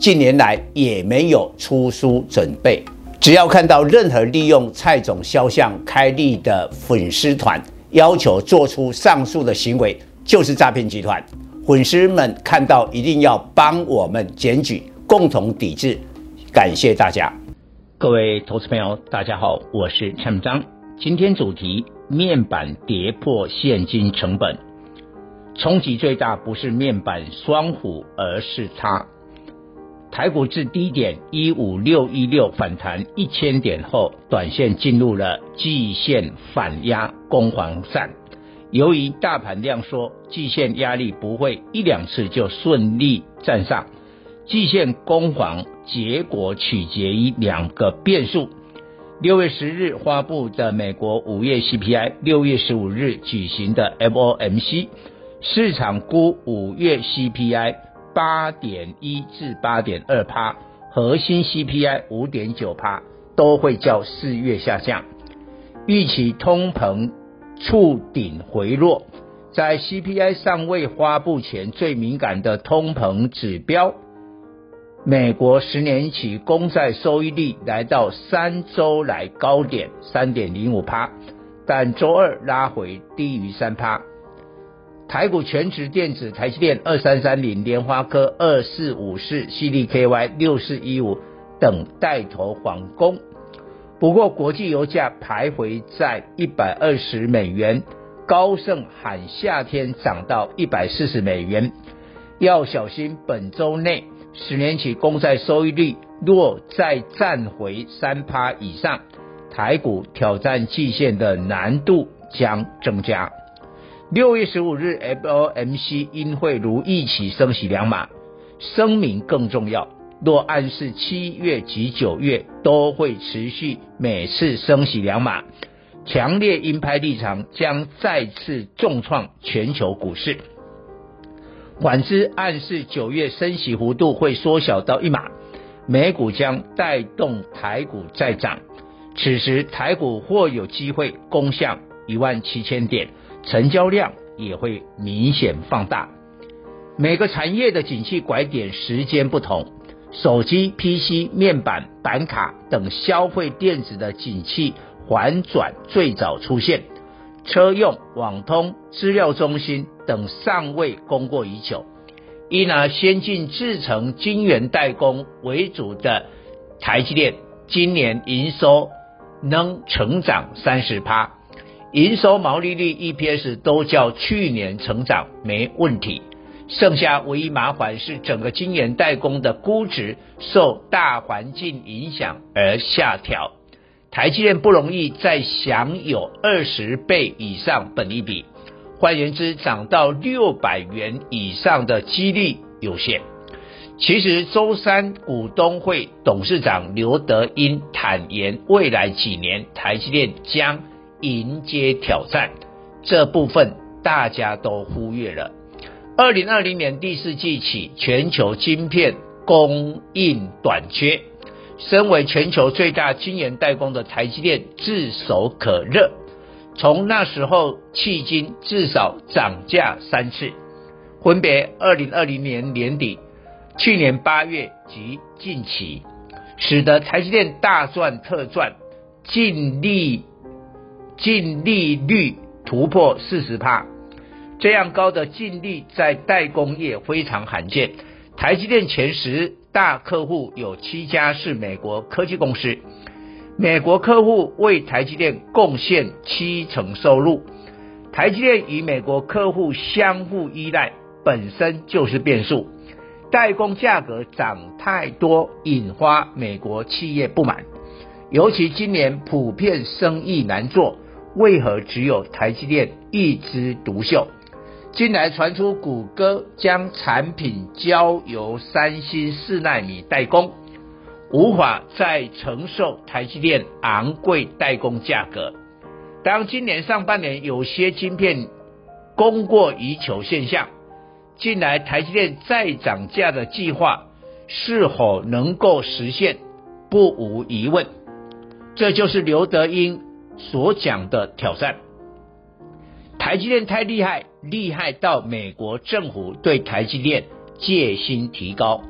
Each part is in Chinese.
近年来也没有出书准备。只要看到任何利用蔡总肖像开立的粉丝团，要求做出上述的行为，就是诈骗集团。粉丝们看到一定要帮我们检举，共同抵制。感谢大家。各位投资朋友，大家好，我是蔡明彰。今天主题：面板跌破现金成本，冲击最大不是面板双虎，而是它。台股至低点一五六一六反弹一千点后，短线进入了季线反压攻防战。由于大盘量缩，季线压力不会一两次就顺利站上。季线攻防结果取决于两个变数：六月十日发布的美国五月 CPI，六月十五日举行的 FOMC。市场估五月 CPI 八点一至八点二趴，核心 CPI 五点九趴，都会较四月下降。预期通膨触顶回落，在 CPI 尚未发布前，最敏感的通膨指标。美国十年期公债收益率来到三周来高点三点零五趴，但周二拉回低于三趴。台股全值电子台积电二三三零、联发科二四五四、CDKY 六四一五等带头反攻。不过国际油价徘徊在一百二十美元，高盛喊夏天涨到一百四十美元，要小心本周内。十年期公债收益率若再站回三趴以上，台股挑战季线的难度将增加。六月十五日 FOMC 应会如预期升息两码，声明更重要。若暗示七月及九月都会持续每次升息两码，强烈鹰派立场将再次重创全球股市。反之，暗示九月升息幅度会缩小到一码，美股将带动台股再涨。此时台股或有机会攻向一万七千点，成交量也会明显放大。每个产业的景气拐点时间不同，手机、PC、面板、板卡等消费电子的景气反转最早出现。车用、网通、资料中心等尚未供过于求，以拿先进制程晶圆代工为主的台积电，今年营收能成长三十趴，营收毛利率 EPS 都较去年成长没问题，剩下唯一麻烦是整个晶圆代工的估值受大环境影响而下调。台积电不容易再享有二十倍以上本益比，换言之，涨到六百元以上的几率有限。其实周三股东会董事长刘德英坦言，未来几年台积电将迎接挑战，这部分大家都忽略了。二零二零年第四季起，全球晶片供应短缺。身为全球最大晶圆代工的台积电炙手可热，从那时候迄今至少涨价三次，分别二零二零年年底、去年八月及近期，使得台积电大赚特赚，净利净利率突破四十趴，这样高的净利在代工业非常罕见。台积电前十大客户有七家是美国科技公司，美国客户为台积电贡献七成收入。台积电与美国客户相互依赖，本身就是变数。代工价格涨太多，引发美国企业不满。尤其今年普遍生意难做，为何只有台积电一枝独秀？近来传出谷歌将产品交由三星四纳米代工，无法再承受台积电昂贵代工价格。当今年上半年有些晶片供过于求现象，近来台积电再涨价的计划是否能够实现，不无疑问。这就是刘德英所讲的挑战。台积电太厉害，厉害到美国政府对台积电戒心提高。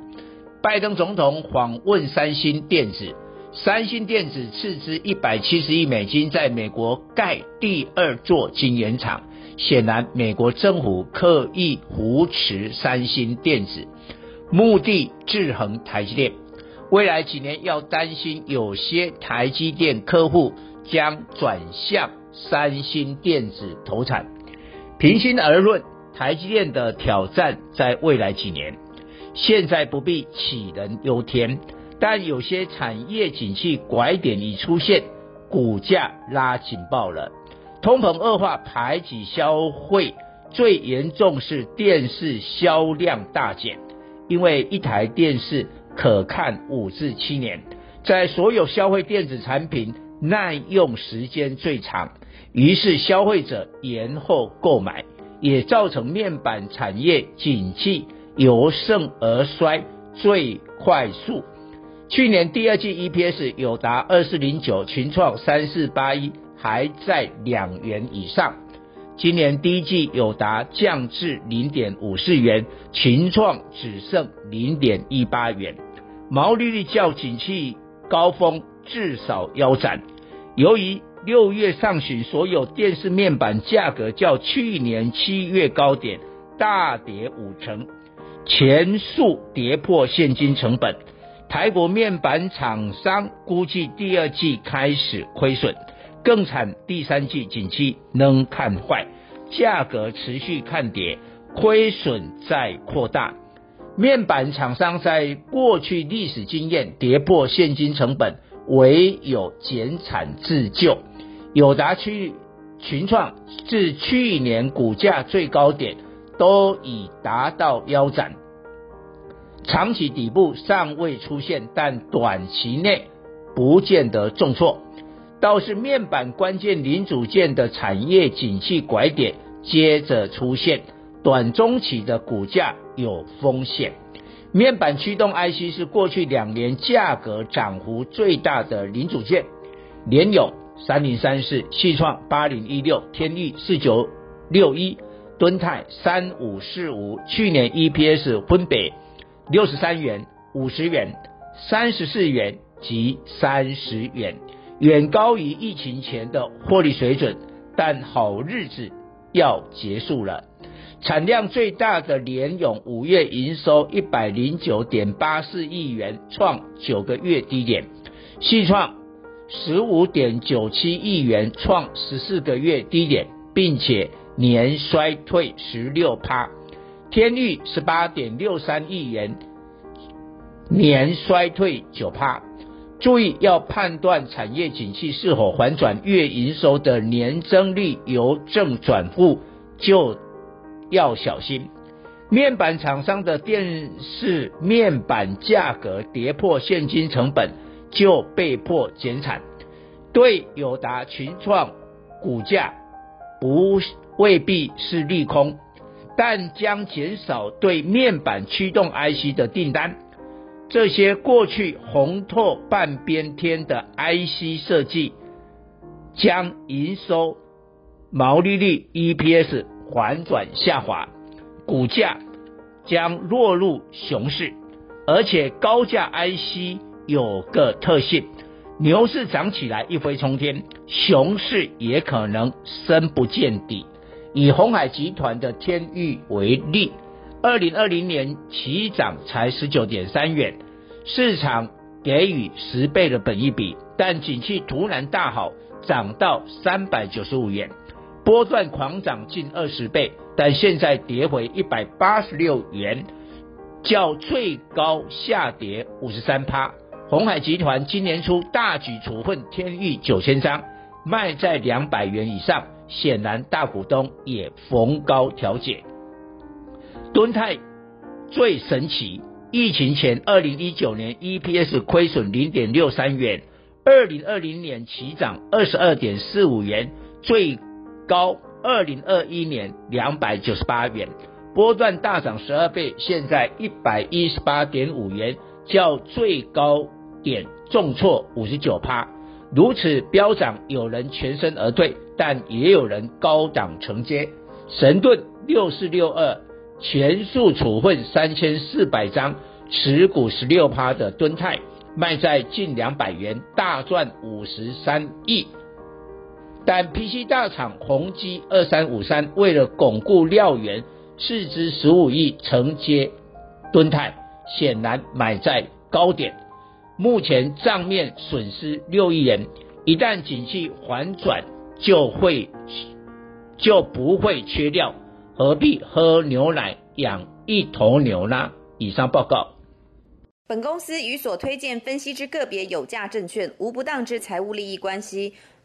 拜登总统访问三星电子，三星电子斥资一百七十亿美金在美国盖第二座晶圆厂。显然，美国政府刻意扶持三星电子，目的制衡台积电。未来几年要担心有些台积电客户将转向。三星电子投产，平心而论，台积电的挑战在未来几年，现在不必杞人忧天。但有些产业景气拐点已出现，股价拉警报了。通膨恶化排挤消费，最严重是电视销量大减，因为一台电视可看五至七年，在所有消费电子产品耐用时间最长。于是消费者延后购买，也造成面板产业景气由盛而衰最快速。去年第二季 EPS 有达二四零九，群创三四八一，还在两元以上。今年第一季有达降至零点五四元，群创只剩零点一八元，毛利率较景气高峰至少腰斩。由于六月上旬，所有电视面板价格较去年七月高点大跌五成，全数跌破现金成本。台国面板厂商估计第二季开始亏损，更惨，第三季景气能看坏，价格持续看跌，亏损在扩大。面板厂商在过去历史经验，跌破现金成本，唯有减产自救。友达区域群创自去年股价最高点都已达到腰斩，长期底部尚未出现，但短期内不见得重挫。倒是面板关键零组件的产业景气拐点接着出现，短中期的股价有风险。面板驱动 IC 是过去两年价格涨幅最大的零组件，联咏。三零三四，旭创八零一六，天钰四九六一，敦泰三五四五，去年 EPS 分别六十三元、五十元、三十四元及三十元，远高于疫情前的获利水准，但好日子要结束了。产量最大的联咏五月营收一百零九点八四亿元，创九个月低点，矽创。十五点九七亿元，创十四个月低点，并且年衰退十六趴。天钰十八点六三亿元，年衰退九趴。注意，要判断产业景气是否反转，月营收的年增率由正转负，就要小心。面板厂商的电视面板价格跌破现金成本。就被迫减产，对友达、群创股价不未必是利空，但将减少对面板驱动 IC 的订单。这些过去红透半边天的 IC 设计，将营收、毛利率、EPS 反转下滑，股价将落入熊市，而且高价 IC。有个特性，牛市涨起来一飞冲天，熊市也可能深不见底。以鸿海集团的天钰为例，二零二零年起涨才十九点三元，市场给予十倍的本益比，但景气突然大好，涨到三百九十五元，波段狂涨近二十倍，但现在跌回一百八十六元，较最高下跌五十三趴。鸿海集团今年初大举处分天钰九千张，卖在两百元以上，显然大股东也逢高调解。敦泰最神奇，疫情前二零一九年 EPS 亏损零点六三元，二零二零年起涨二十二点四五元，最高二零二一年两百九十八元，波段大涨十二倍，现在一百一十八点五元，较最高点重挫五十九趴。如此飙涨，有人全身而退，但也有人高档承接。神盾六四六二全数处分三千四百张，持股十六趴的敦泰卖在近两百元，大赚五十三亿。但 PC 大厂宏基二三五三为了巩固料源，斥资十五亿承接敦泰，显然买在高点。目前账面损失六亿元，一旦景气反转，就会就不会缺料，何必喝牛奶养一头牛呢？以上报告。本公司与所推荐分析之个别有价证券无不当之财务利益关系。